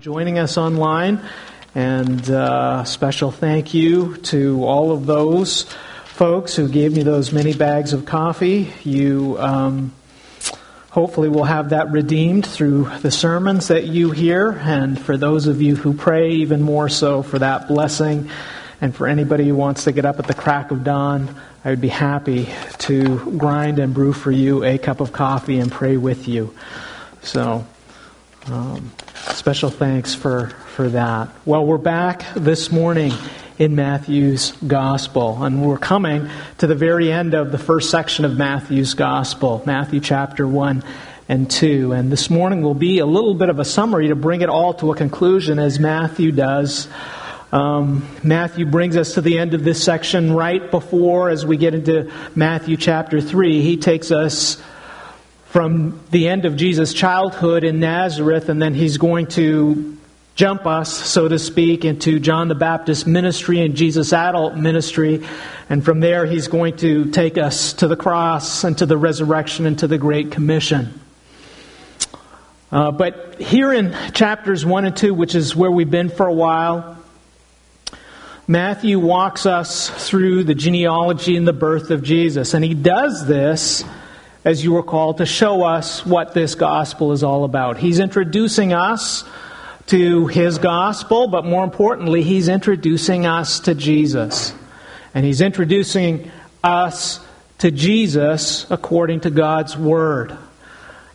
joining us online. And uh, special thank you to all of those folks who gave me those many bags of coffee. You um, hopefully will have that redeemed through the sermons that you hear, and for those of you who pray, even more so for that blessing. And for anybody who wants to get up at the crack of dawn, I would be happy to grind and brew for you a cup of coffee and pray with you. So. Um, special thanks for, for that. Well, we're back this morning in Matthew's Gospel, and we're coming to the very end of the first section of Matthew's Gospel, Matthew chapter 1 and 2. And this morning will be a little bit of a summary to bring it all to a conclusion, as Matthew does. Um, Matthew brings us to the end of this section right before, as we get into Matthew chapter 3, he takes us from the end of Jesus' childhood in Nazareth, and then he's going to jump us, so to speak, into John the Baptist ministry and Jesus' adult ministry. And from there, he's going to take us to the cross and to the resurrection and to the Great Commission. Uh, but here in chapters 1 and 2, which is where we've been for a while, Matthew walks us through the genealogy and the birth of Jesus. And he does this as you recall, to show us what this gospel is all about. He's introducing us to his gospel, but more importantly, he's introducing us to Jesus. And he's introducing us to Jesus according to God's word.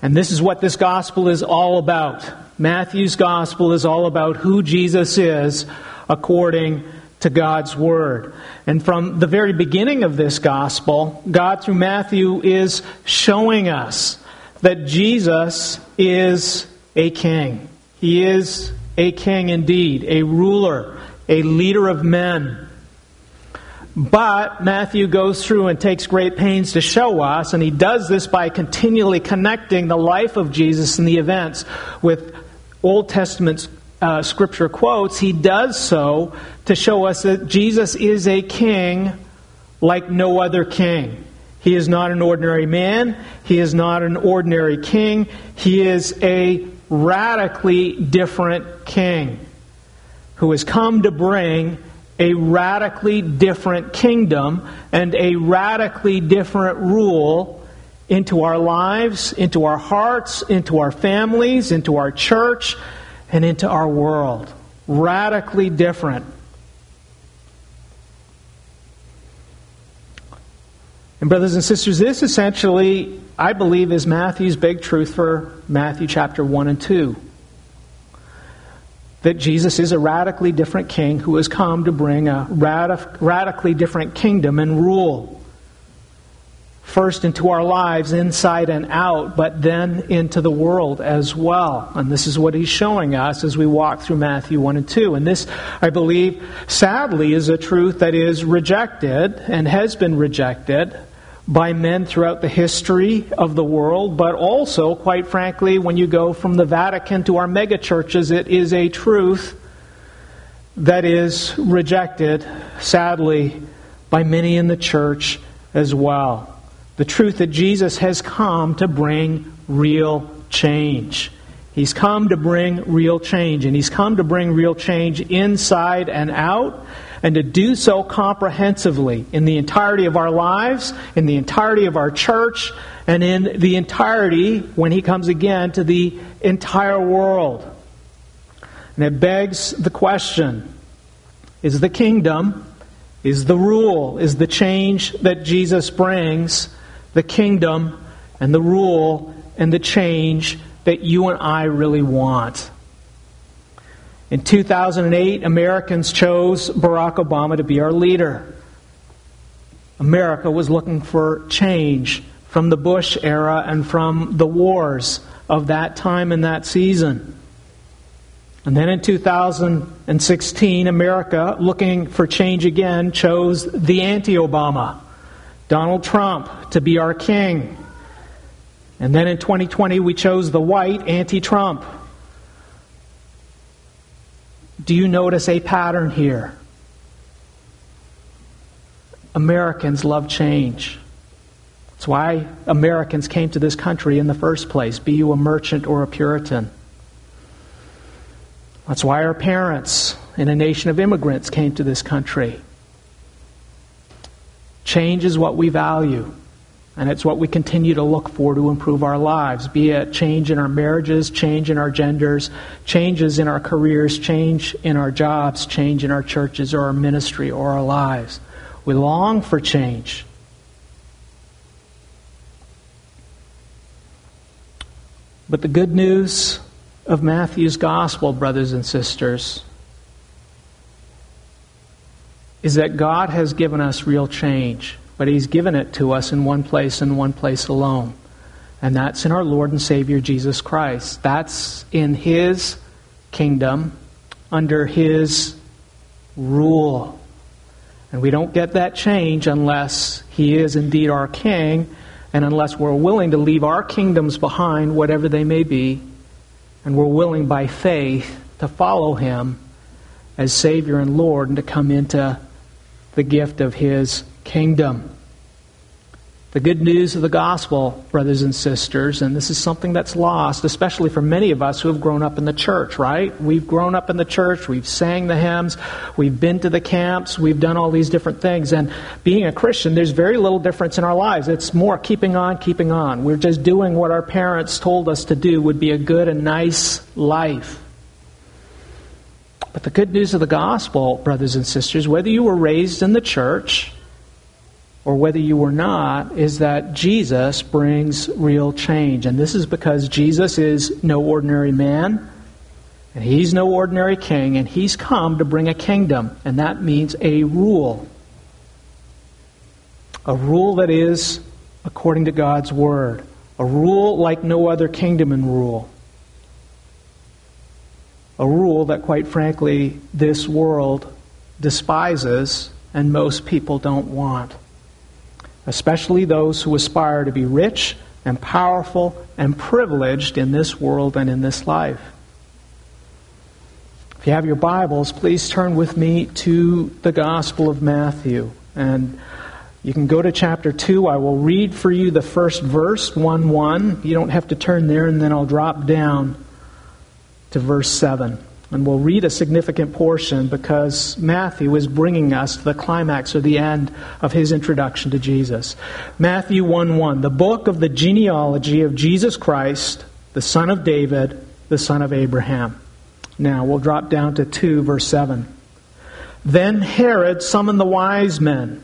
And this is what this gospel is all about. Matthew's gospel is all about who Jesus is according to God's Word. And from the very beginning of this gospel, God through Matthew is showing us that Jesus is a king. He is a king indeed, a ruler, a leader of men. But Matthew goes through and takes great pains to show us, and he does this by continually connecting the life of Jesus and the events with Old Testament uh, scripture quotes, he does so to show us that Jesus is a king like no other king. He is not an ordinary man. He is not an ordinary king. He is a radically different king who has come to bring a radically different kingdom and a radically different rule into our lives, into our hearts, into our families, into our church, and into our world. Radically different. And, brothers and sisters, this essentially, I believe, is Matthew's big truth for Matthew chapter 1 and 2. That Jesus is a radically different king who has come to bring a radic- radically different kingdom and rule first into our lives, inside and out, but then into the world as well. And this is what he's showing us as we walk through Matthew 1 and 2. And this, I believe, sadly, is a truth that is rejected and has been rejected by men throughout the history of the world, but also, quite frankly, when you go from the Vatican to our megachurches, it is a truth that is rejected, sadly, by many in the church as well the truth that Jesus has come to bring real change. He's come to bring real change, and He's come to bring real change inside and out, and to do so comprehensively in the entirety of our lives, in the entirety of our church, and in the entirety, when He comes again, to the entire world. And it begs the question is the kingdom, is the rule, is the change that Jesus brings? the kingdom and the rule and the change that you and I really want. In 2008, Americans chose Barack Obama to be our leader. America was looking for change from the Bush era and from the wars of that time and that season. And then in 2016, America, looking for change again, chose the anti Obama. Donald Trump to be our king. And then in 2020, we chose the white anti Trump. Do you notice a pattern here? Americans love change. That's why Americans came to this country in the first place, be you a merchant or a Puritan. That's why our parents in a nation of immigrants came to this country. Change is what we value. And it's what we continue to look for to improve our lives, be it change in our marriages, change in our genders, changes in our careers, change in our jobs, change in our churches or our ministry or our lives. We long for change. But the good news of Matthew's gospel, brothers and sisters, is that God has given us real change but He's given it to us in one place and one place alone. And that's in our Lord and Savior Jesus Christ. That's in His kingdom, under His rule. And we don't get that change unless He is indeed our King and unless we're willing to leave our kingdoms behind, whatever they may be, and we're willing by faith to follow Him as Savior and Lord and to come into the gift of His kingdom. The good news of the gospel, brothers and sisters, and this is something that's lost, especially for many of us who have grown up in the church, right? We've grown up in the church, we've sang the hymns, we've been to the camps, we've done all these different things. And being a Christian, there's very little difference in our lives. It's more keeping on, keeping on. We're just doing what our parents told us to do would be a good and nice life. But the good news of the gospel, brothers and sisters, whether you were raised in the church, or whether you were not, is that Jesus brings real change. And this is because Jesus is no ordinary man, and he's no ordinary king, and he's come to bring a kingdom, and that means a rule. A rule that is according to God's word. A rule like no other kingdom and rule. A rule that, quite frankly, this world despises and most people don't want especially those who aspire to be rich and powerful and privileged in this world and in this life. If you have your Bibles, please turn with me to the Gospel of Matthew. And you can go to chapter 2. I will read for you the first verse, 1 1. You don't have to turn there, and then I'll drop down to verse 7. And we'll read a significant portion because Matthew is bringing us to the climax or the end of his introduction to Jesus. Matthew 1 1, the book of the genealogy of Jesus Christ, the son of David, the son of Abraham. Now we'll drop down to 2, verse 7. Then Herod summoned the wise men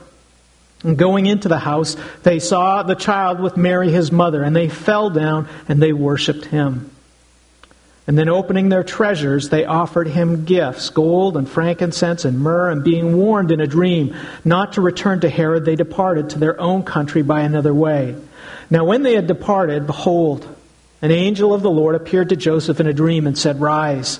And going into the house, they saw the child with Mary, his mother, and they fell down and they worshiped him. And then, opening their treasures, they offered him gifts gold and frankincense and myrrh. And being warned in a dream not to return to Herod, they departed to their own country by another way. Now, when they had departed, behold, an angel of the Lord appeared to Joseph in a dream and said, Rise.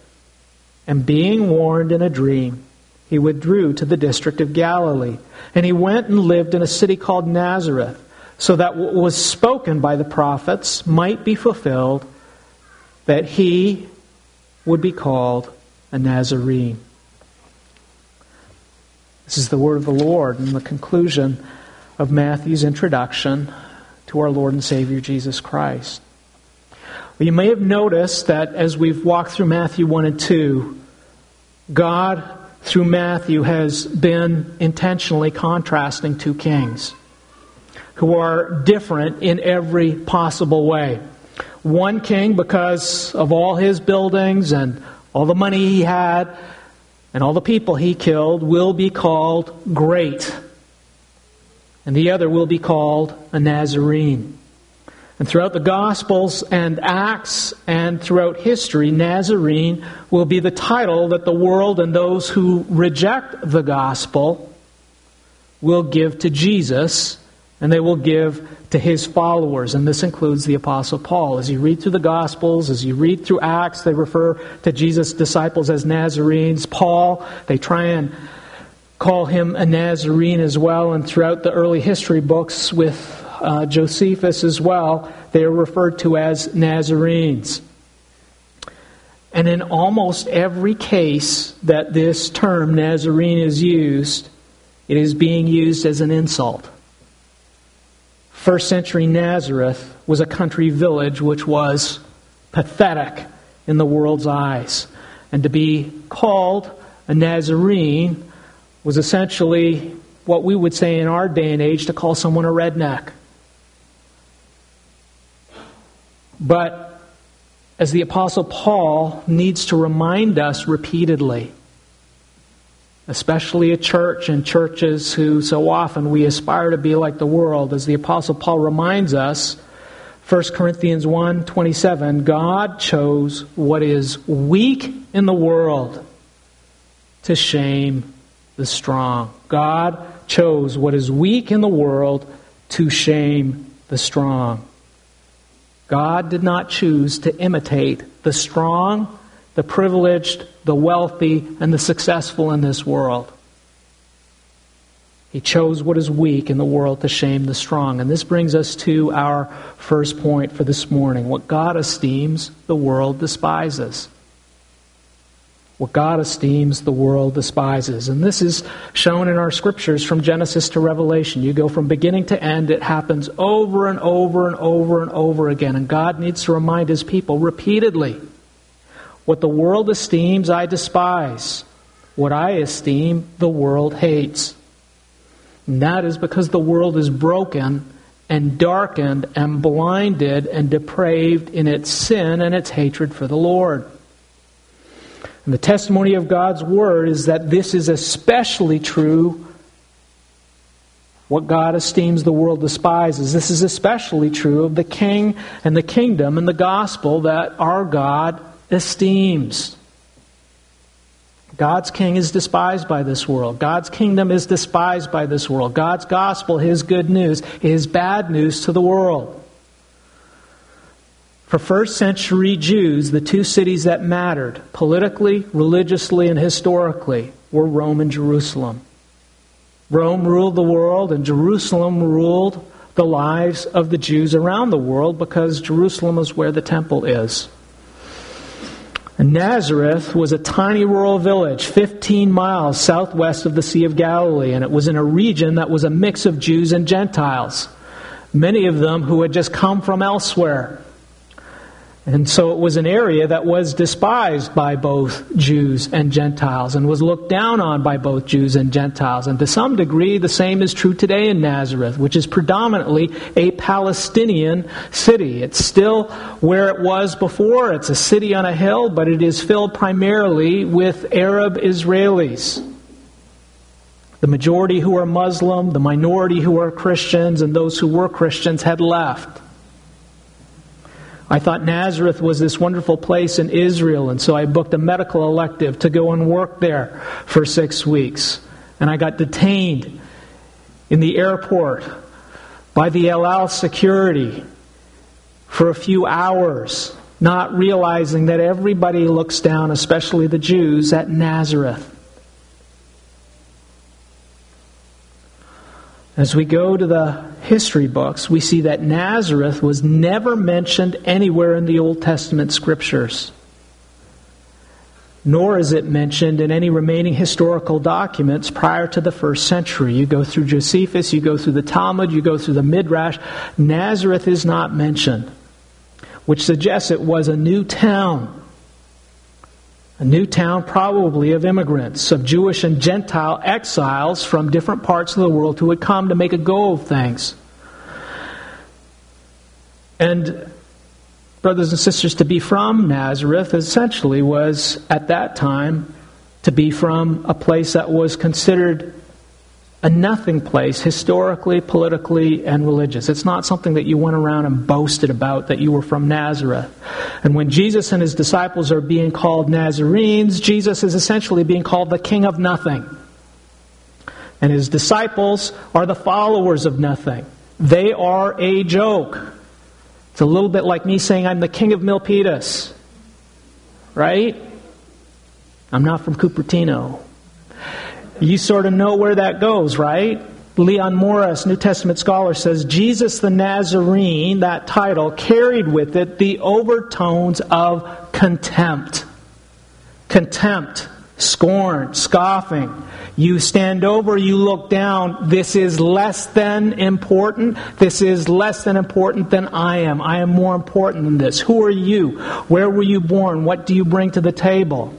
And being warned in a dream, he withdrew to the district of Galilee. And he went and lived in a city called Nazareth, so that what was spoken by the prophets might be fulfilled, that he would be called a Nazarene. This is the word of the Lord and the conclusion of Matthew's introduction to our Lord and Savior Jesus Christ. You may have noticed that as we've walked through Matthew 1 and 2, God, through Matthew, has been intentionally contrasting two kings who are different in every possible way. One king, because of all his buildings and all the money he had and all the people he killed, will be called great. And the other will be called a Nazarene. And throughout the Gospels and Acts and throughout history, Nazarene will be the title that the world and those who reject the gospel will give to Jesus and they will give to his followers. And this includes the Apostle Paul. As you read through the Gospels, as you read through Acts, they refer to Jesus' disciples as Nazarenes. Paul, they try and call him a Nazarene as well. And throughout the early history books with uh, Josephus as well, they are referred to as Nazarenes. And in almost every case that this term Nazarene is used, it is being used as an insult. First century Nazareth was a country village which was pathetic in the world's eyes. And to be called a Nazarene was essentially what we would say in our day and age to call someone a redneck. But as the Apostle Paul needs to remind us repeatedly, especially a church and churches who so often we aspire to be like the world, as the Apostle Paul reminds us, 1 Corinthians 1 27, God chose what is weak in the world to shame the strong. God chose what is weak in the world to shame the strong. God did not choose to imitate the strong, the privileged, the wealthy, and the successful in this world. He chose what is weak in the world to shame the strong. And this brings us to our first point for this morning. What God esteems, the world despises. What God esteems, the world despises. And this is shown in our scriptures from Genesis to Revelation. You go from beginning to end, it happens over and over and over and over again. And God needs to remind his people repeatedly what the world esteems, I despise. What I esteem, the world hates. And that is because the world is broken and darkened and blinded and depraved in its sin and its hatred for the Lord. And the testimony of God's Word is that this is especially true. What God esteems, the world despises. This is especially true of the king and the kingdom and the gospel that our God esteems. God's king is despised by this world. God's kingdom is despised by this world. God's gospel, his good news, is bad news to the world. For first century Jews, the two cities that mattered politically, religiously, and historically were Rome and Jerusalem. Rome ruled the world, and Jerusalem ruled the lives of the Jews around the world because Jerusalem is where the temple is. Nazareth was a tiny rural village 15 miles southwest of the Sea of Galilee, and it was in a region that was a mix of Jews and Gentiles, many of them who had just come from elsewhere. And so it was an area that was despised by both Jews and Gentiles and was looked down on by both Jews and Gentiles. And to some degree, the same is true today in Nazareth, which is predominantly a Palestinian city. It's still where it was before. It's a city on a hill, but it is filled primarily with Arab Israelis. The majority who are Muslim, the minority who are Christians, and those who were Christians had left. I thought Nazareth was this wonderful place in Israel, and so I booked a medical elective to go and work there for six weeks. And I got detained in the airport by the El Al security for a few hours, not realizing that everybody looks down, especially the Jews, at Nazareth. As we go to the history books, we see that Nazareth was never mentioned anywhere in the Old Testament scriptures nor is it mentioned in any remaining historical documents prior to the first century. You go through Josephus, you go through the Talmud, you go through the Midrash. Nazareth is not mentioned, which suggests it was a new town. A new town, probably of immigrants, of Jewish and Gentile exiles from different parts of the world who had come to make a go of things. And brothers and sisters, to be from Nazareth essentially was, at that time, to be from a place that was considered a nothing place, historically, politically, and religious. It's not something that you went around and boasted about that you were from Nazareth. And when Jesus and his disciples are being called Nazarenes, Jesus is essentially being called the king of nothing. And his disciples are the followers of nothing. They are a joke. It's a little bit like me saying I'm the king of Milpitas, right? I'm not from Cupertino. You sort of know where that goes, right? Leon Morris, New Testament scholar, says Jesus the Nazarene, that title, carried with it the overtones of contempt. Contempt, scorn, scoffing. You stand over, you look down. This is less than important. This is less than important than I am. I am more important than this. Who are you? Where were you born? What do you bring to the table?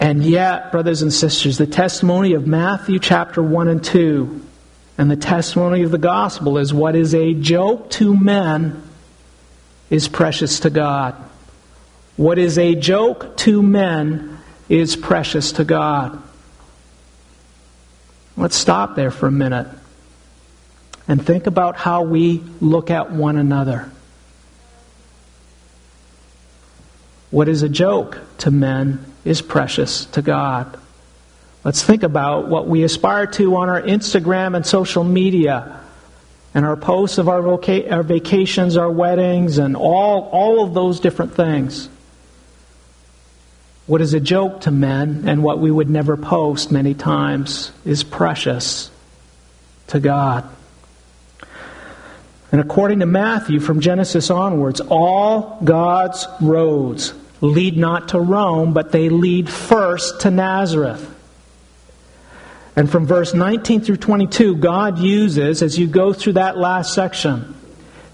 And yet, brothers and sisters, the testimony of Matthew chapter 1 and 2 and the testimony of the gospel is what is a joke to men is precious to God. What is a joke to men is precious to God. Let's stop there for a minute and think about how we look at one another. What is a joke to men is precious to God. Let's think about what we aspire to on our Instagram and social media and our posts of our, voca- our vacations, our weddings, and all, all of those different things what is a joke to men and what we would never post many times is precious to God. And according to Matthew, from Genesis onwards, all God's roads lead not to Rome, but they lead first to Nazareth. And from verse 19 through 22, God uses, as you go through that last section,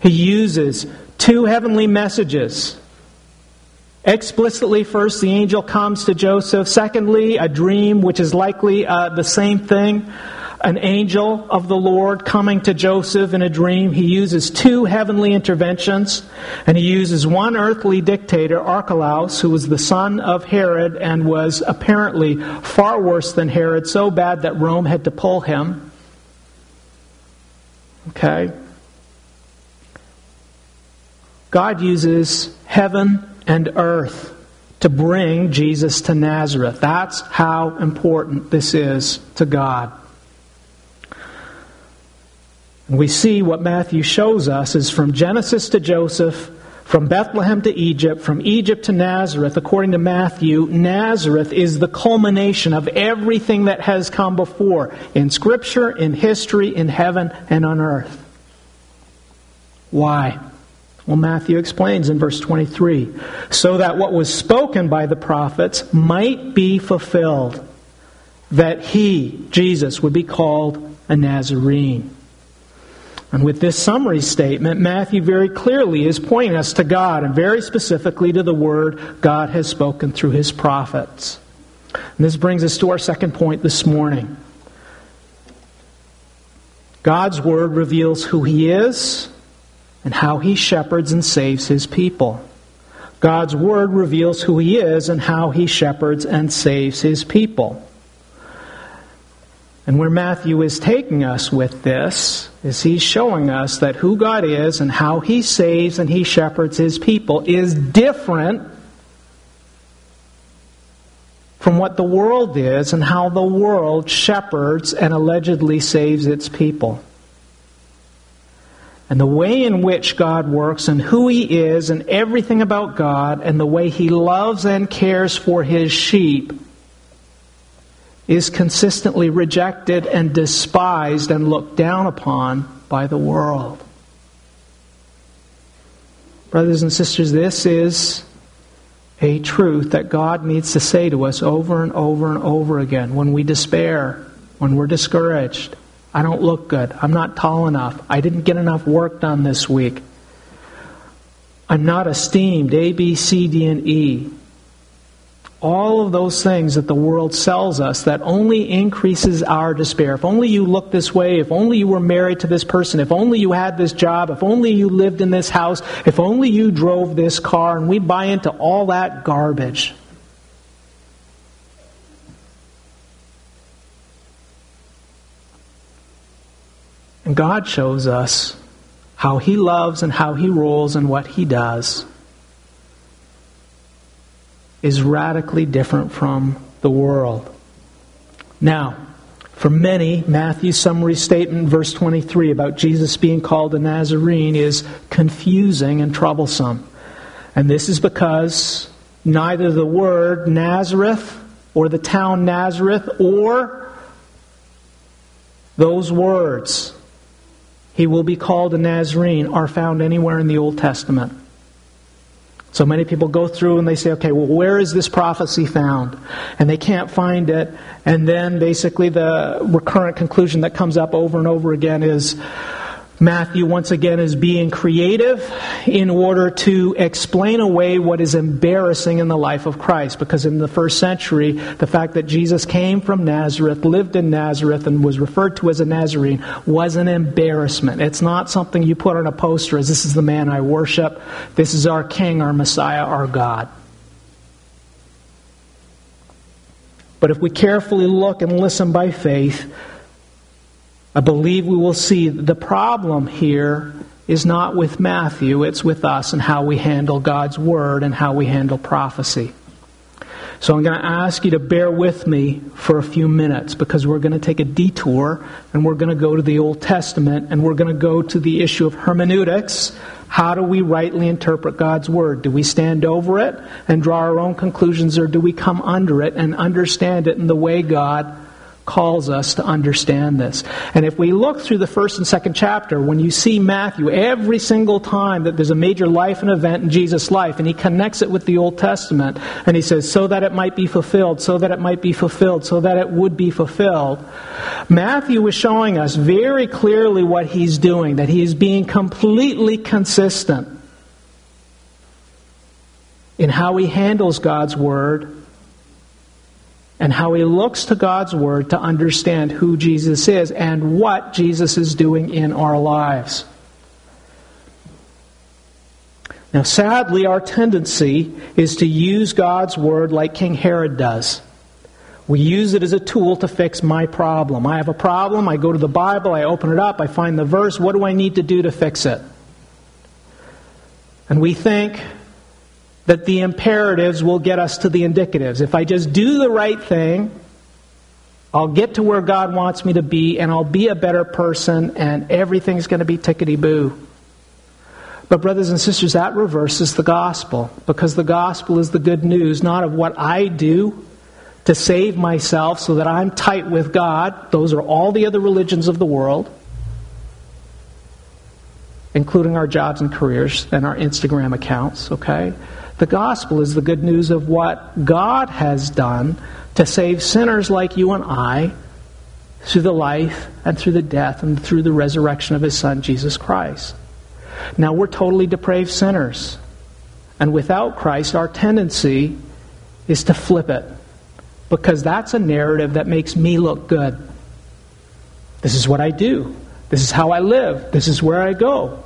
He uses two heavenly messages Explicitly, first, the angel comes to Joseph. Secondly, a dream, which is likely uh, the same thing. An angel of the Lord coming to Joseph in a dream. He uses two heavenly interventions, and he uses one earthly dictator, Archelaus, who was the son of Herod and was apparently far worse than Herod, so bad that Rome had to pull him. Okay? God uses heaven and earth to bring Jesus to Nazareth. That's how important this is to God. And we see what Matthew shows us is from Genesis to Joseph, from Bethlehem to Egypt, from Egypt to Nazareth, according to Matthew, Nazareth is the culmination of everything that has come before in Scripture, in history, in heaven, and on earth. Why? Well, Matthew explains in verse 23 so that what was spoken by the prophets might be fulfilled, that he, Jesus, would be called a Nazarene. And with this summary statement, Matthew very clearly is pointing us to God and very specifically to the word God has spoken through his prophets. And this brings us to our second point this morning. God's word reveals who he is and how he shepherds and saves his people. God's word reveals who he is and how he shepherds and saves his people. And where Matthew is taking us with this is he's showing us that who God is and how he saves and he shepherds his people is different from what the world is and how the world shepherds and allegedly saves its people. and the way in which God works and who He is and everything about God and the way He loves and cares for His sheep is consistently rejected and despised and looked down upon by the world. Brothers and sisters, this is a truth that God needs to say to us over and over and over again when we despair, when we're discouraged. I don't look good. I'm not tall enough. I didn't get enough work done this week. I'm not esteemed. A, B, C, D, and E all of those things that the world sells us that only increases our despair. If only you looked this way, if only you were married to this person, if only you had this job, if only you lived in this house, if only you drove this car, and we buy into all that garbage. And God shows us how He loves and how He rules and what He does is radically different from the world. Now, for many, Matthew's summary statement, verse 23, about Jesus being called a Nazarene is confusing and troublesome. And this is because neither the word Nazareth or the town Nazareth or those words, he will be called a Nazarene, are found anywhere in the Old Testament. So many people go through and they say, okay, well, where is this prophecy found? And they can't find it. And then basically the recurrent conclusion that comes up over and over again is Matthew, once again, is being creative in order to explain away what is embarrassing in the life of Christ. Because in the first century, the fact that Jesus came from Nazareth, lived in Nazareth, and was referred to as a Nazarene was an embarrassment. It's not something you put on a poster as this is the man I worship, this is our King, our Messiah, our God. But if we carefully look and listen by faith, I believe we will see the problem here is not with Matthew, it's with us and how we handle God's Word and how we handle prophecy. So I'm going to ask you to bear with me for a few minutes because we're going to take a detour and we're going to go to the Old Testament and we're going to go to the issue of hermeneutics. How do we rightly interpret God's Word? Do we stand over it and draw our own conclusions or do we come under it and understand it in the way God calls us to understand this. And if we look through the first and second chapter, when you see Matthew, every single time that there's a major life and event in Jesus' life, and he connects it with the Old Testament, and he says, so that it might be fulfilled, so that it might be fulfilled, so that it would be fulfilled, Matthew is showing us very clearly what he's doing, that he is being completely consistent in how he handles God's Word and how he looks to God's Word to understand who Jesus is and what Jesus is doing in our lives. Now, sadly, our tendency is to use God's Word like King Herod does. We use it as a tool to fix my problem. I have a problem, I go to the Bible, I open it up, I find the verse. What do I need to do to fix it? And we think that the imperatives will get us to the indicatives. If I just do the right thing, I'll get to where God wants me to be, and I'll be a better person, and everything's going to be tickety boo. But, brothers and sisters, that reverses the gospel because the gospel is the good news not of what I do to save myself so that I'm tight with God. Those are all the other religions of the world, including our jobs and careers and our Instagram accounts, okay? The gospel is the good news of what God has done to save sinners like you and I through the life and through the death and through the resurrection of his son, Jesus Christ. Now, we're totally depraved sinners. And without Christ, our tendency is to flip it because that's a narrative that makes me look good. This is what I do. This is how I live. This is where I go.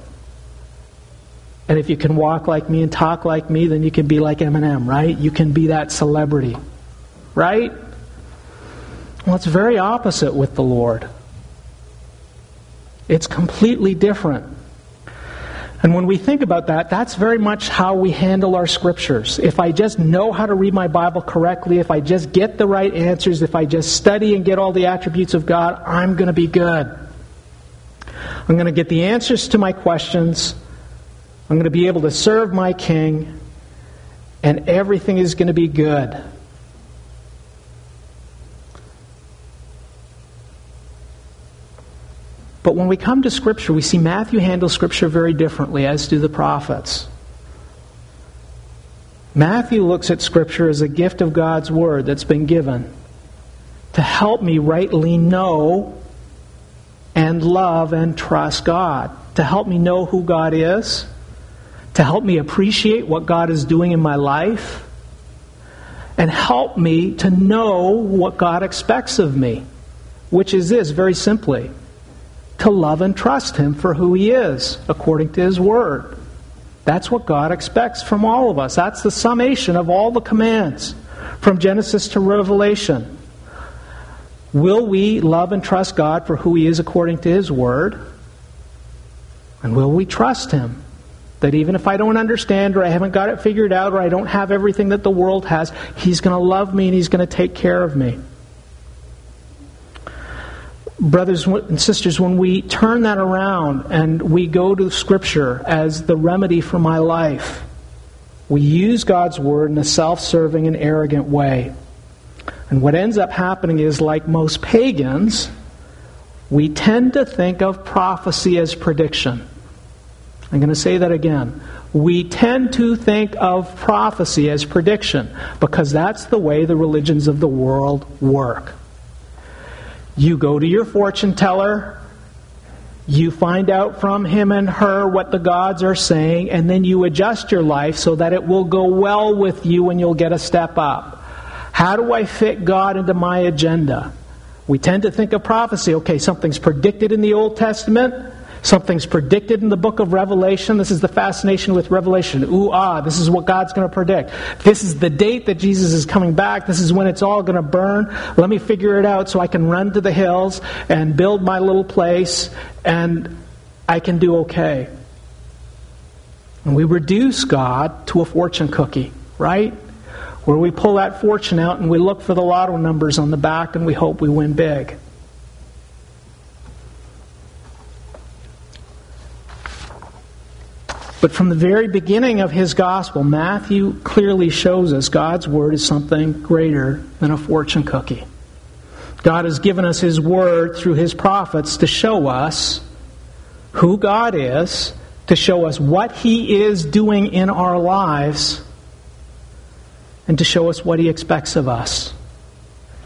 And if you can walk like me and talk like me, then you can be like Eminem, right? You can be that celebrity, right? Well, it's very opposite with the Lord. It's completely different. And when we think about that, that's very much how we handle our scriptures. If I just know how to read my Bible correctly, if I just get the right answers, if I just study and get all the attributes of God, I'm going to be good. I'm going to get the answers to my questions. I'm going to be able to serve my king. And everything is going to be good. But when we come to Scripture, we see Matthew handle Scripture very differently, as do the prophets. Matthew looks at Scripture as a gift of God's Word that's been given to help me rightly know and love and trust God, to help me know who God is, to help me appreciate what God is doing in my life, and help me to know what God expects of me, which is this very simply to love and trust Him for who He is, according to His Word. That's what God expects from all of us. That's the summation of all the commands from Genesis to Revelation. Will we love and trust God for who He is according to His Word? And will we trust Him? That even if I don't understand or I haven't got it figured out or I don't have everything that the world has, He's going to love me and He's going to take care of me brothers and sisters, when we turn that around and we go to Scripture as the remedy for my life, we use God's Word in a self serving and arrogant way. And what ends up happening is, like most pagans, we tend to think of prophecy as prediction. I'm going to say that again. We tend to think of prophecy as prediction because that's the way the religions of the world work. You go to your fortune teller, you find out from him and her what the gods are saying, and then you adjust your life so that it will go well with you and you'll get a step up. How do I fit God into my agenda? We tend to think of prophecy. Okay, something's predicted in the Old Testament. Something's predicted in the book of Revelation. This is the fascination with Revelation. Ooh, ah, this is what God's going to predict. This is the date that Jesus is coming back. This is when it's all going to burn. Let me figure it out so I can run to the hills and build my little place and I can do okay. And we reduce God to a fortune cookie, right? Where we pull that fortune out and we look for the lotto numbers on the back and we hope we win big. But from the very beginning of his gospel, Matthew clearly shows us God's word is something greater than a fortune cookie. God has given us his word through his prophets to show us who God is, to show us what he is doing in our lives, and to show us what he expects of us.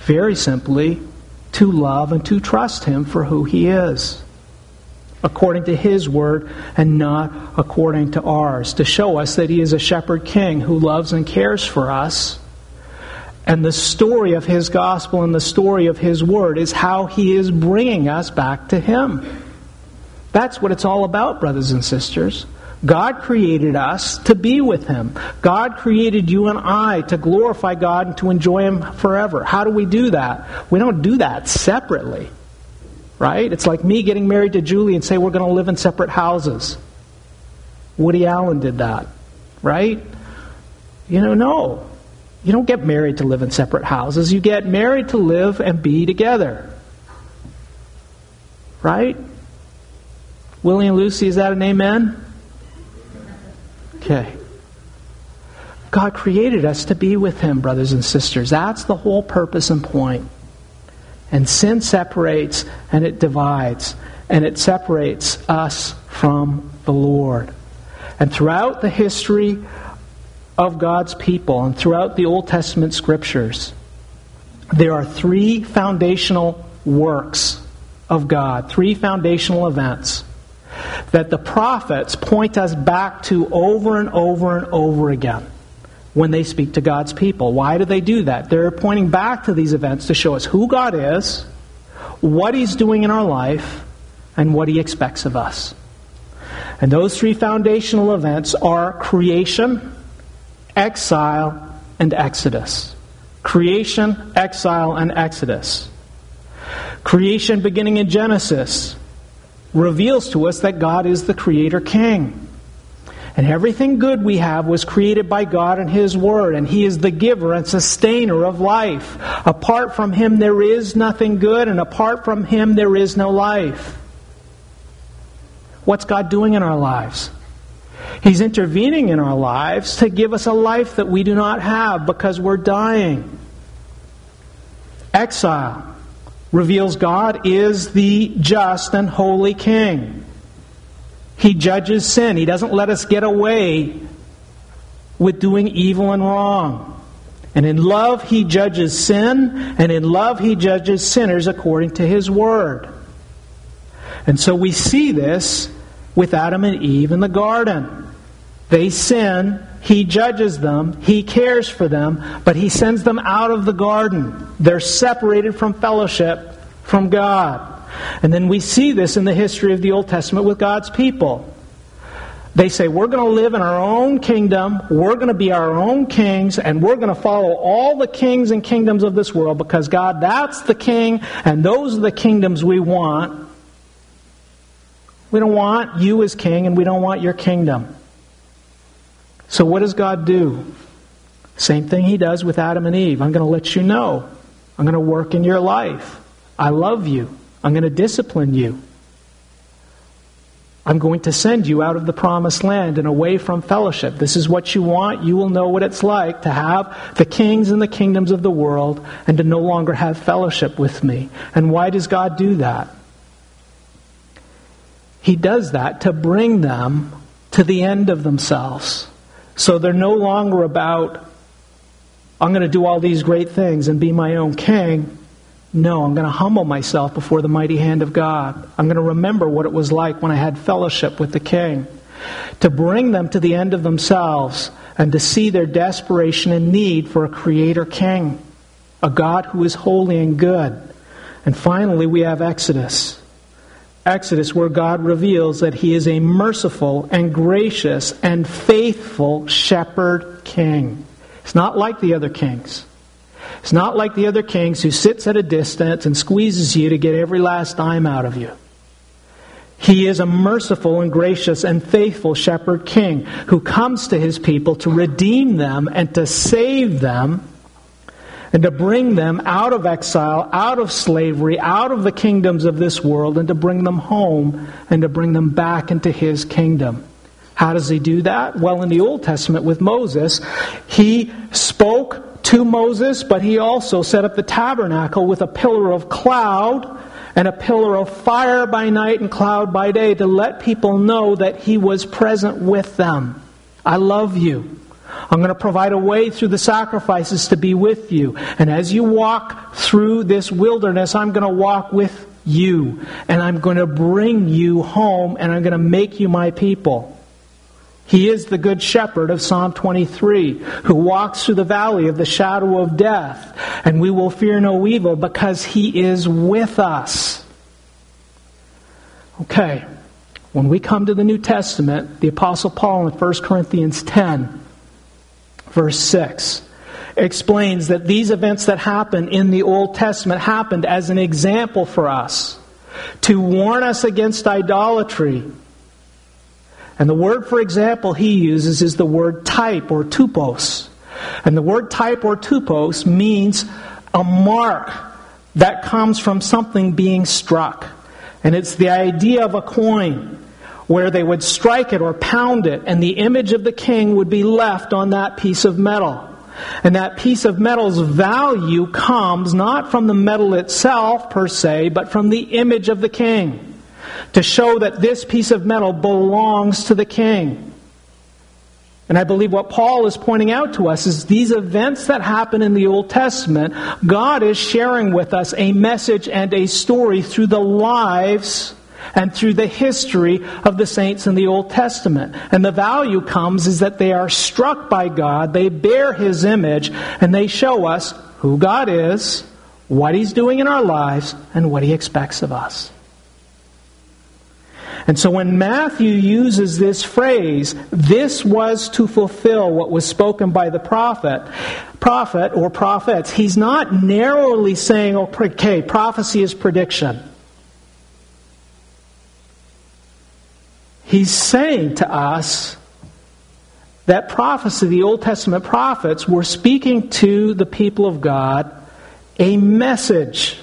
Very simply, to love and to trust him for who he is according to his word and not according to ours, to show us that he is a shepherd king who loves and cares for us. And the story of his gospel and the story of his word is how he is bringing us back to him. That's what it's all about, brothers and sisters. God created us to be with Him. God created you and I to glorify God and to enjoy Him forever. How do we do that? We don't do that separately right? It's like me getting married to Julie and say we're going to live in separate houses. Woody Allen did that, right? You know, no. You don't get married to live in separate houses. You get married to live and be together. Right? Willie and Lucy, is that an amen? Okay. God created us to be with Him, brothers and sisters. That's the whole purpose and point. And sin separates and it divides, and it separates us from the Lord. And throughout the history of God's people and throughout the Old Testament scriptures, there are three foundational works of God, three foundational events that the prophets point us back to over and over and over again when they speak to God's people. Why do they do that? They're pointing back to these events to show us who God is, what He's doing in our life, and what He expects of us. And those three foundational events are creation, exile, and exodus. Creation, exile, and exodus. Creation, beginning in Genesis, reveals to us that God is the Creator King. And everything good we have was created by God and His Word, and He is the giver and sustainer of life. Apart from Him, there is nothing good, and apart from Him, there is no life. What's God doing in our lives? He's intervening in our lives to give us a life that we do not have because we're dying. Exile reveals God is the just and holy King. He judges sin. He doesn't let us get away with doing evil and wrong. And in love, he judges sin, and in love, he judges sinners according to his word. And so we see this with Adam and Eve in the garden. They sin, he judges them, he cares for them, but he sends them out of the garden. They're separated from fellowship from God. And then we see this in the history of the Old Testament with God's people. They say, We're going to live in our own kingdom, we're going to be our own kings, and we're going to follow all the kings and kingdoms of this world because, God, that's the king, and those are the kingdoms we want. We don't want you as king, and we don't want your kingdom. So, what does God do? Same thing He does with Adam and Eve. I'm going to let you know. I'm going to work in your life. I love you. I'm going to discipline you. I'm going to send you out of the promised land and away from fellowship. This is what you want. You will know what it's like to have the kings and the kingdoms of the world and to no longer have fellowship with me. And why does God do that? He does that to bring them to the end of themselves. So they're no longer about, I'm going to do all these great things and be my own king. No, I'm going to humble myself before the mighty hand of God. I'm going to remember what it was like when I had fellowship with the King. To bring them to the end of themselves and to see their desperation and need for a Creator King, a God who is holy and good. And finally, we have Exodus. Exodus, where God reveals that He is a merciful and gracious and faithful shepherd king. It's not like the other kings. It's not like the other kings who sits at a distance and squeezes you to get every last dime out of you. He is a merciful and gracious and faithful shepherd king who comes to his people to redeem them and to save them and to bring them out of exile, out of slavery, out of the kingdoms of this world, and to bring them home and to bring them back into his kingdom. How does he do that? Well, in the Old Testament with Moses, he spoke to Moses, but he also set up the tabernacle with a pillar of cloud and a pillar of fire by night and cloud by day to let people know that he was present with them. I love you. I'm going to provide a way through the sacrifices to be with you. And as you walk through this wilderness, I'm going to walk with you. And I'm going to bring you home and I'm going to make you my people. He is the good shepherd of Psalm 23 who walks through the valley of the shadow of death, and we will fear no evil because he is with us. Okay, when we come to the New Testament, the Apostle Paul in 1 Corinthians 10, verse 6, explains that these events that happen in the Old Testament happened as an example for us to warn us against idolatry and the word, for example, he uses is the word type or tupos. And the word type or tupos means a mark that comes from something being struck. And it's the idea of a coin where they would strike it or pound it, and the image of the king would be left on that piece of metal. And that piece of metal's value comes not from the metal itself per se, but from the image of the king to show that this piece of metal belongs to the king. And I believe what Paul is pointing out to us is these events that happen in the Old Testament, God is sharing with us a message and a story through the lives and through the history of the saints in the Old Testament. And the value comes is that they are struck by God, they bear His image, and they show us who God is, what He's doing in our lives, and what He expects of us. And so when Matthew uses this phrase, this was to fulfill what was spoken by the prophet, prophet or prophets, he's not narrowly saying, oh, okay, prophecy is prediction. He's saying to us that prophecy, the Old Testament prophets, were speaking to the people of God a message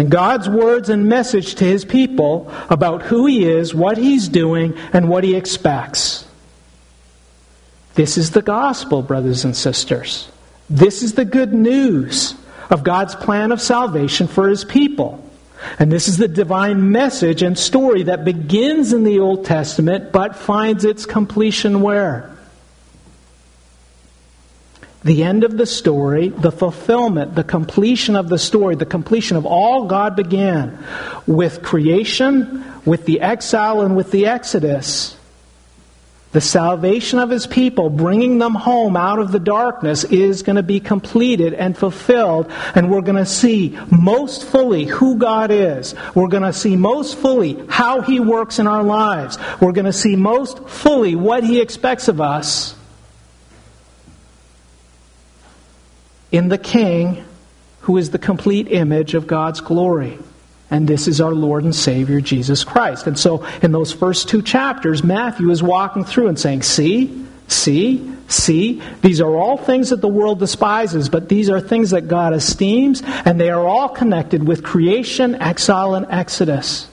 and God's words and message to his people about who he is, what he's doing, and what he expects. This is the gospel, brothers and sisters. This is the good news of God's plan of salvation for his people. And this is the divine message and story that begins in the Old Testament but finds its completion where? The end of the story, the fulfillment, the completion of the story, the completion of all God began with creation, with the exile, and with the Exodus the salvation of his people, bringing them home out of the darkness, is going to be completed and fulfilled, and we're going to see most fully who God is. We're going to see most fully how he works in our lives. We're going to see most fully what he expects of us in the King, who is the complete image of God's glory. And this is our Lord and Savior, Jesus Christ. And so, in those first two chapters, Matthew is walking through and saying, See, see, see, these are all things that the world despises, but these are things that God esteems, and they are all connected with creation, exile, and exodus.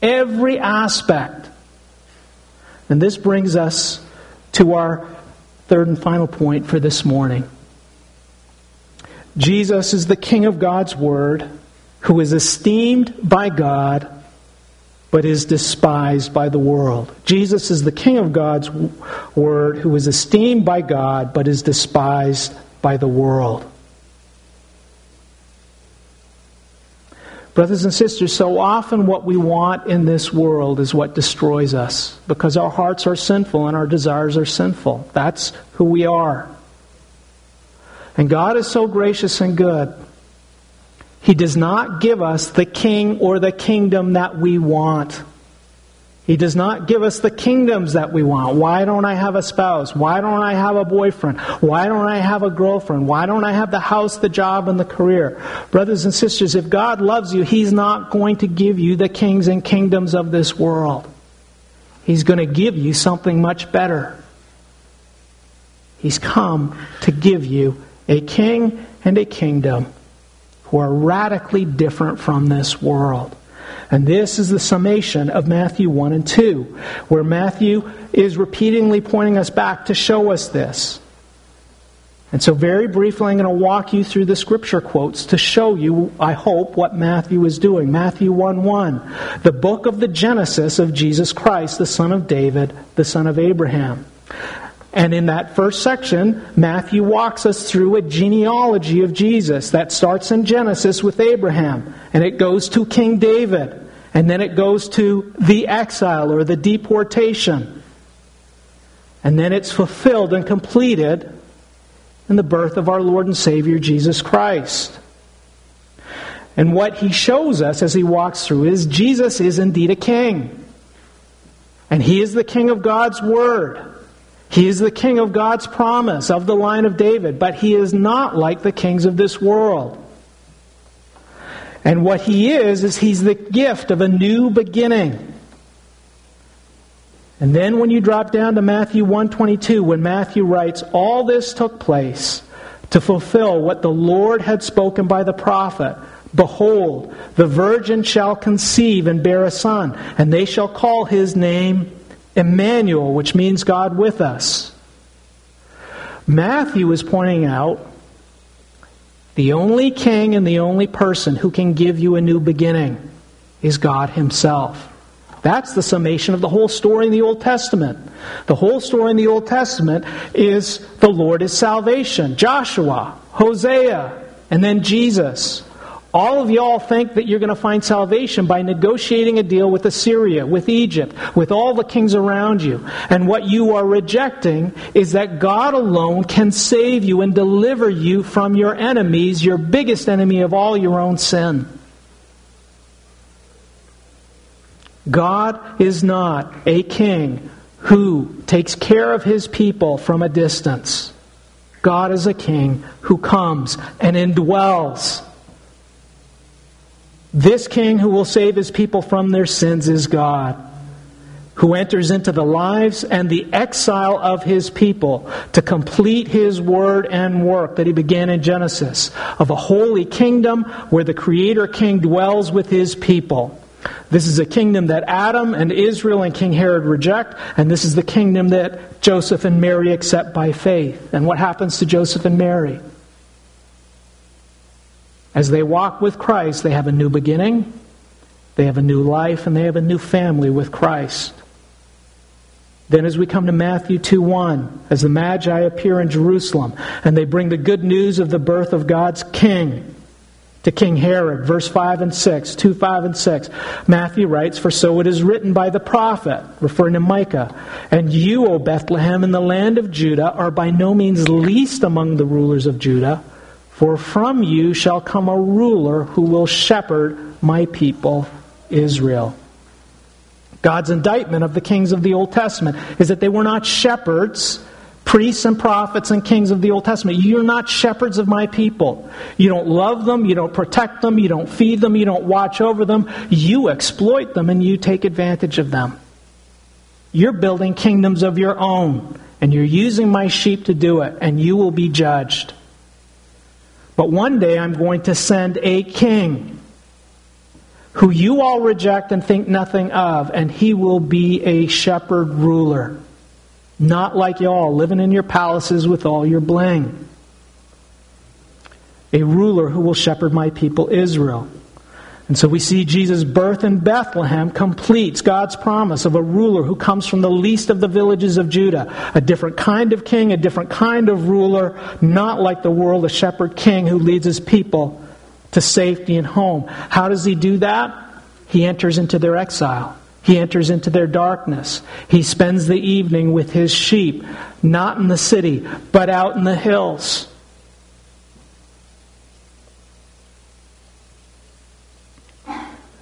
Every aspect. And this brings us to our third and final point for this morning. Jesus is the King of God's Word who is esteemed by God but is despised by the world. Jesus is the King of God's Word who is esteemed by God but is despised by the world. Brothers and sisters, so often what we want in this world is what destroys us because our hearts are sinful and our desires are sinful. That's who we are. And God is so gracious and good he does not give us the king or the kingdom that we want. He does not give us the kingdoms that we want. Why don't I have a spouse? Why don't I have a boyfriend? Why don't I have a girlfriend? Why don't I have the house, the job, and the career? Brothers and sisters, if God loves you, He's not going to give you the kings and kingdoms of this world. He's going to give you something much better. He's come to give you a king and a kingdom who are radically different from this world. And this is the summation of Matthew 1 and 2, where Matthew is repeatedly pointing us back to show us this. And so, very briefly, I'm going to walk you through the scripture quotes to show you, I hope, what Matthew is doing. Matthew 1 1, the book of the Genesis of Jesus Christ, the son of David, the son of Abraham. And in that first section, Matthew walks us through a genealogy of Jesus that starts in Genesis with Abraham, and it goes to King David, and then it goes to the exile or the deportation. And then it's fulfilled and completed in the birth of our Lord and Savior Jesus Christ. And what he shows us as he walks through is Jesus is indeed a king. And he is the king of God's Word. He is the king of God's promise, of the line of David, but he is not like the kings of this world. And what he is, is he's the gift of a new beginning. And then when you drop down to Matthew 122, when Matthew writes, All this took place to fulfill what the Lord had spoken by the prophet. Behold, the virgin shall conceive and bear a son, and they shall call his name Emmanuel, which means God with us. Matthew is pointing out the only king and the only person who can give you a new beginning is God Himself. That's the summation of the whole story in the Old Testament. The whole story in the Old Testament is the Lord is salvation. Joshua, Hosea, and then Jesus. All of y'all think that you're going to find salvation by negotiating a deal with Assyria, with Egypt, with all the kings around you. And what you are rejecting is that God alone can save you and deliver you from your enemies, your biggest enemy of all, your own sin. God is not a king who takes care of his people from a distance. God is a king who comes and indwells this king who will save his people from their sins is God, who enters into the lives and the exile of his people to complete his word and work that he began in Genesis of a holy kingdom where the Creator King dwells with his people. This is a kingdom that Adam and Israel and King Herod reject, and this is the kingdom that Joseph and Mary accept by faith. And what happens to Joseph and Mary? As they walk with Christ, they have a new beginning, they have a new life, and they have a new family with Christ. Then, as we come to Matthew 2 1, as the Magi appear in Jerusalem and they bring the good news of the birth of God's King to King Herod, verse 5 and 6, 2, 5 and 6, Matthew writes, For so it is written by the prophet, referring to Micah, And you, O Bethlehem, in the land of Judah, are by no means least among the rulers of Judah, for from you shall come a ruler who will shepherd my people Israel. God's indictment of the kings of the Old Testament is that they were not shepherds, priests and prophets and kings of the Old Testament. You're not shepherds of my people. You don't love them, you don't protect them, you don't feed them, you don't watch over them. You exploit them and you take advantage of them. You're building kingdoms of your own, and you're using my sheep to do it, and you will be judged. But one day I'm going to send a king who you all reject and think nothing of, and he will be a shepherd ruler. Not like y'all, living in your palaces with all your bling. A ruler who will shepherd my people Israel. And so we see Jesus' birth in Bethlehem completes God's promise of a ruler who comes from the least of the villages of Judah. A different kind of king, a different kind of ruler, not like the world, a shepherd king who leads his people to safety and home. How does he do that? He enters into their exile. He enters into their darkness. He spends the evening with his sheep, not in the city, but out in the hills.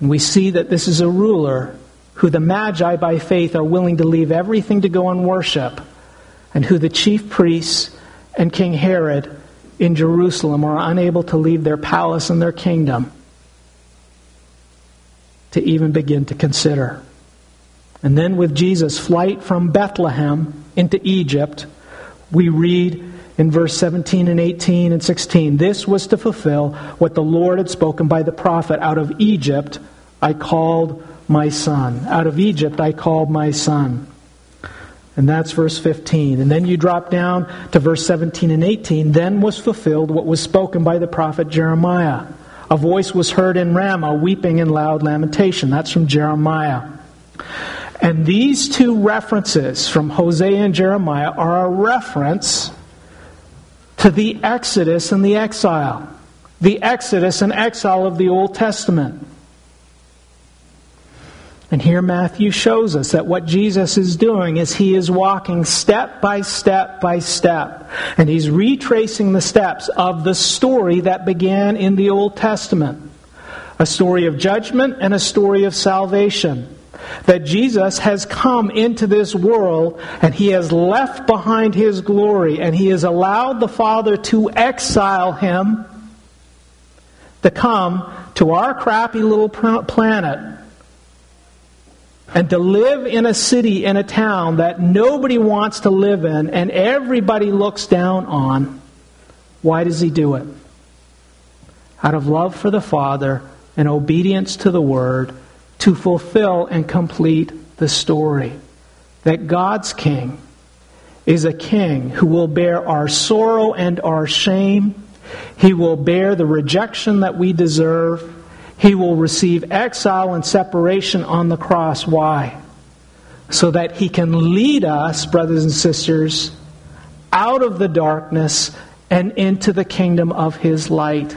And we see that this is a ruler who the Magi, by faith, are willing to leave everything to go and worship, and who the chief priests and King Herod in Jerusalem are unable to leave their palace and their kingdom to even begin to consider. And then with Jesus' flight from Bethlehem into Egypt, we read in verse 17 and 18 and 16 this was to fulfill what the Lord had spoken by the prophet out of Egypt I called my son. Out of Egypt I called my son. And that's verse 15. And then you drop down to verse 17 and 18. Then was fulfilled what was spoken by the prophet Jeremiah. A voice was heard in Ramah, weeping in loud lamentation. That's from Jeremiah. And these two references from Hosea and Jeremiah are a reference to the Exodus and the exile. The Exodus and exile of the Old Testament. And here Matthew shows us that what Jesus is doing is he is walking step by step by step. And he's retracing the steps of the story that began in the Old Testament a story of judgment and a story of salvation. That Jesus has come into this world and he has left behind his glory and he has allowed the Father to exile him to come to our crappy little planet and to live in a city, in a town that nobody wants to live in and everybody looks down on, why does he do it? Out of love for the Father and obedience to the Word to fulfill and complete the story. That God's King is a King who will bear our sorrow and our shame. He will bear the rejection that we deserve he will receive exile and separation on the cross. Why? So that he can lead us, brothers and sisters, out of the darkness and into the kingdom of his light.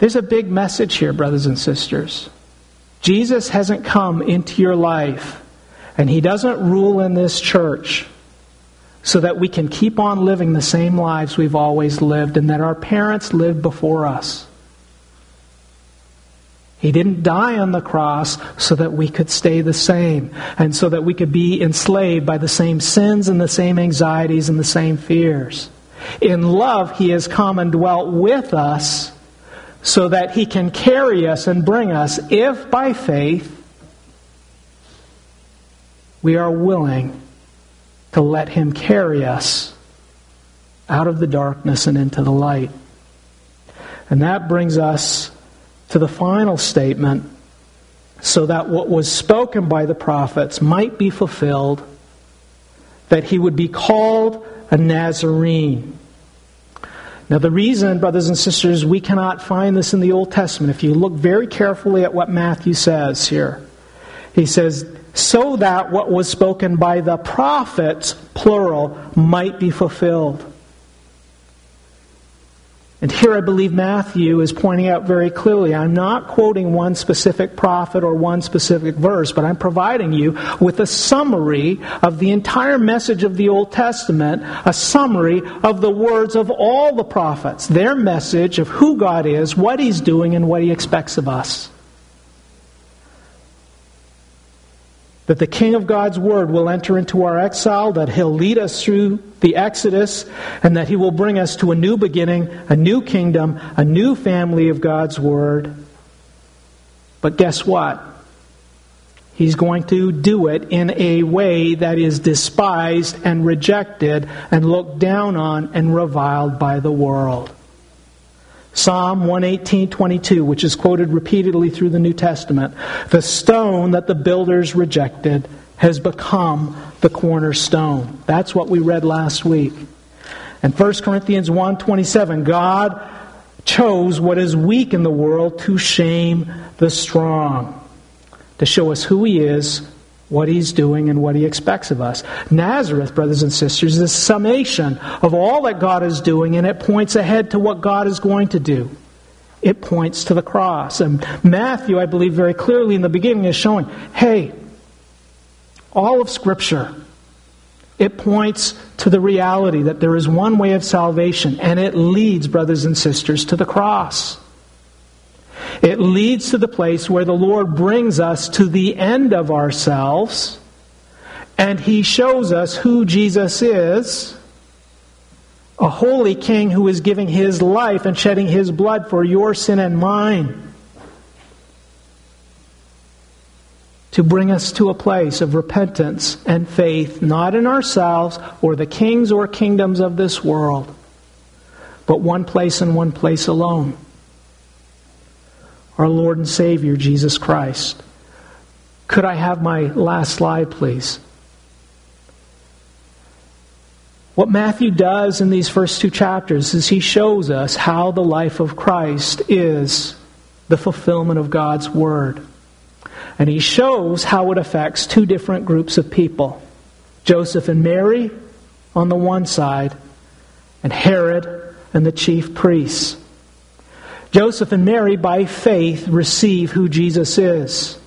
There's a big message here, brothers and sisters. Jesus hasn't come into your life, and he doesn't rule in this church so that we can keep on living the same lives we've always lived and that our parents lived before us. He didn't die on the cross so that we could stay the same and so that we could be enslaved by the same sins and the same anxieties and the same fears. In love, He has come and dwelt with us so that He can carry us and bring us, if by faith, we are willing to let Him carry us out of the darkness and into the light. And that brings us to the final statement so that what was spoken by the prophets might be fulfilled, that he would be called a Nazarene. Now, the reason, brothers and sisters, we cannot find this in the Old Testament, if you look very carefully at what Matthew says here, he says, so that what was spoken by the prophets, plural, might be fulfilled. And here I believe Matthew is pointing out very clearly I'm not quoting one specific prophet or one specific verse, but I'm providing you with a summary of the entire message of the Old Testament, a summary of the words of all the prophets, their message of who God is, what He's doing, and what He expects of us. That the King of God's Word will enter into our exile, that He'll lead us through the Exodus, and that He will bring us to a new beginning, a new kingdom, a new family of God's Word. But guess what? He's going to do it in a way that is despised and rejected and looked down on and reviled by the world. Psalm 118:22, which is quoted repeatedly through the New Testament. The stone that the builders rejected has become the cornerstone. That's what we read last week. And 1 Corinthians 1:27, God chose what is weak in the world to shame the strong, to show us who he is what he's doing and what he expects of us. Nazareth, brothers and sisters, is a summation of all that God is doing, and it points ahead to what God is going to do. It points to the cross. And Matthew, I believe, very clearly in the beginning is showing hey, all of Scripture, it points to the reality that there is one way of salvation, and it leads, brothers and sisters, to the cross. It leads to the place where the Lord brings us to the end of ourselves and He shows us who Jesus is a holy king who is giving His life and shedding His blood for your sin and mine. to bring us to a place of repentance and faith, not in ourselves or the kings or kingdoms of this world, but one place and one place alone our Lord and Savior, Jesus Christ. Could I have my last slide, please? What Matthew does in these first two chapters is he shows us how the life of Christ is the fulfillment of God's Word. And he shows how it affects two different groups of people Joseph and Mary on the one side, and Herod and the chief priests. Joseph and Mary, by faith, receive who Jesus is.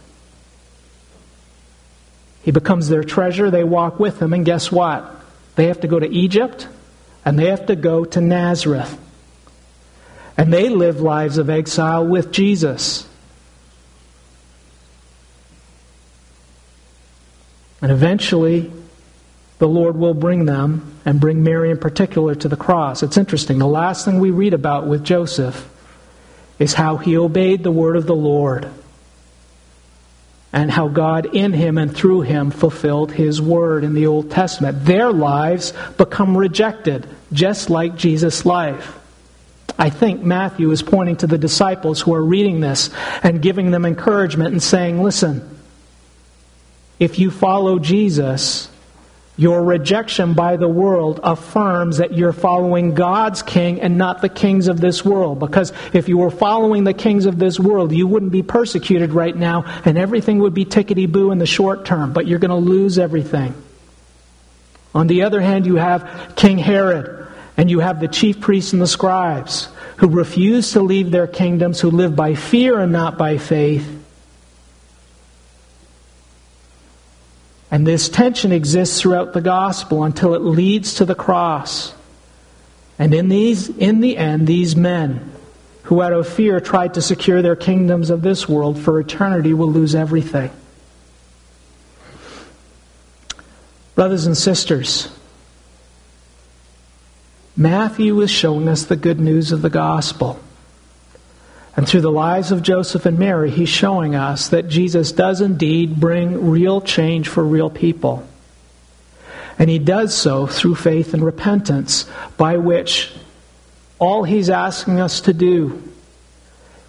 He becomes their treasure. They walk with him, and guess what? They have to go to Egypt and they have to go to Nazareth. And they live lives of exile with Jesus. And eventually, the Lord will bring them and bring Mary in particular to the cross. It's interesting. The last thing we read about with Joseph is how he obeyed the word of the Lord and how God in him and through him fulfilled his word in the Old Testament. Their lives become rejected, just like Jesus' life. I think Matthew is pointing to the disciples who are reading this and giving them encouragement and saying, listen, if you follow Jesus, your rejection by the world affirms that you're following God's king and not the kings of this world. Because if you were following the kings of this world, you wouldn't be persecuted right now and everything would be tickety boo in the short term, but you're going to lose everything. On the other hand, you have King Herod and you have the chief priests and the scribes who refuse to leave their kingdoms, who live by fear and not by faith And this tension exists throughout the gospel until it leads to the cross. And in, these, in the end, these men who out of fear tried to secure their kingdoms of this world for eternity will lose everything. Brothers and sisters, Matthew is showing us the good news of the gospel. And through the lives of Joseph and Mary, he's showing us that Jesus does indeed bring real change for real people. And he does so through faith and repentance, by which all he's asking us to do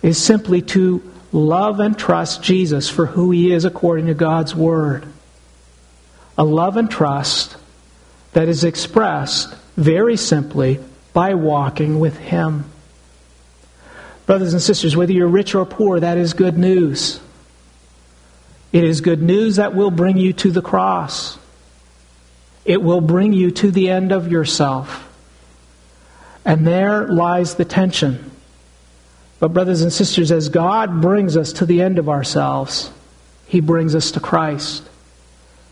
is simply to love and trust Jesus for who he is according to God's Word. A love and trust that is expressed very simply by walking with him. Brothers and sisters, whether you're rich or poor, that is good news. It is good news that will bring you to the cross. It will bring you to the end of yourself. And there lies the tension. But, brothers and sisters, as God brings us to the end of ourselves, He brings us to Christ.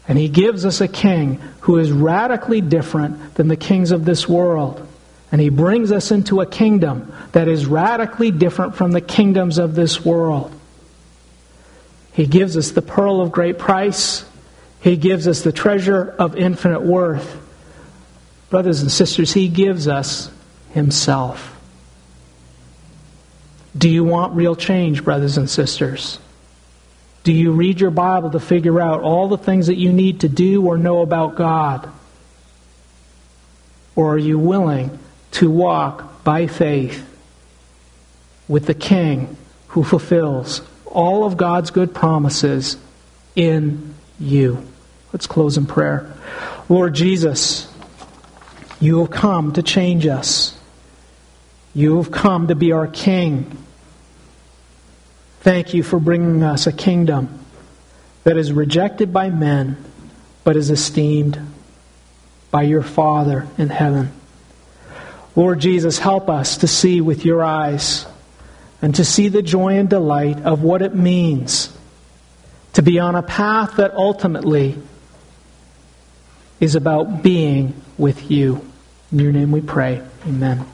And He gives us a king who is radically different than the kings of this world. And He brings us into a kingdom that is radically different from the kingdoms of this world. He gives us the pearl of great price. He gives us the treasure of infinite worth. Brothers and sisters, He gives us Himself. Do you want real change, brothers and sisters? Do you read your Bible to figure out all the things that you need to do or know about God? Or are you willing to walk by faith with the King who fulfills all of God's good promises in you? Let's close in prayer. Lord Jesus, you have come to change us. You have come to be our King. Thank you for bringing us a kingdom that is rejected by men, but is esteemed by your Father in heaven. Lord Jesus, help us to see with your eyes and to see the joy and delight of what it means to be on a path that ultimately is about being with you. In your name we pray. Amen.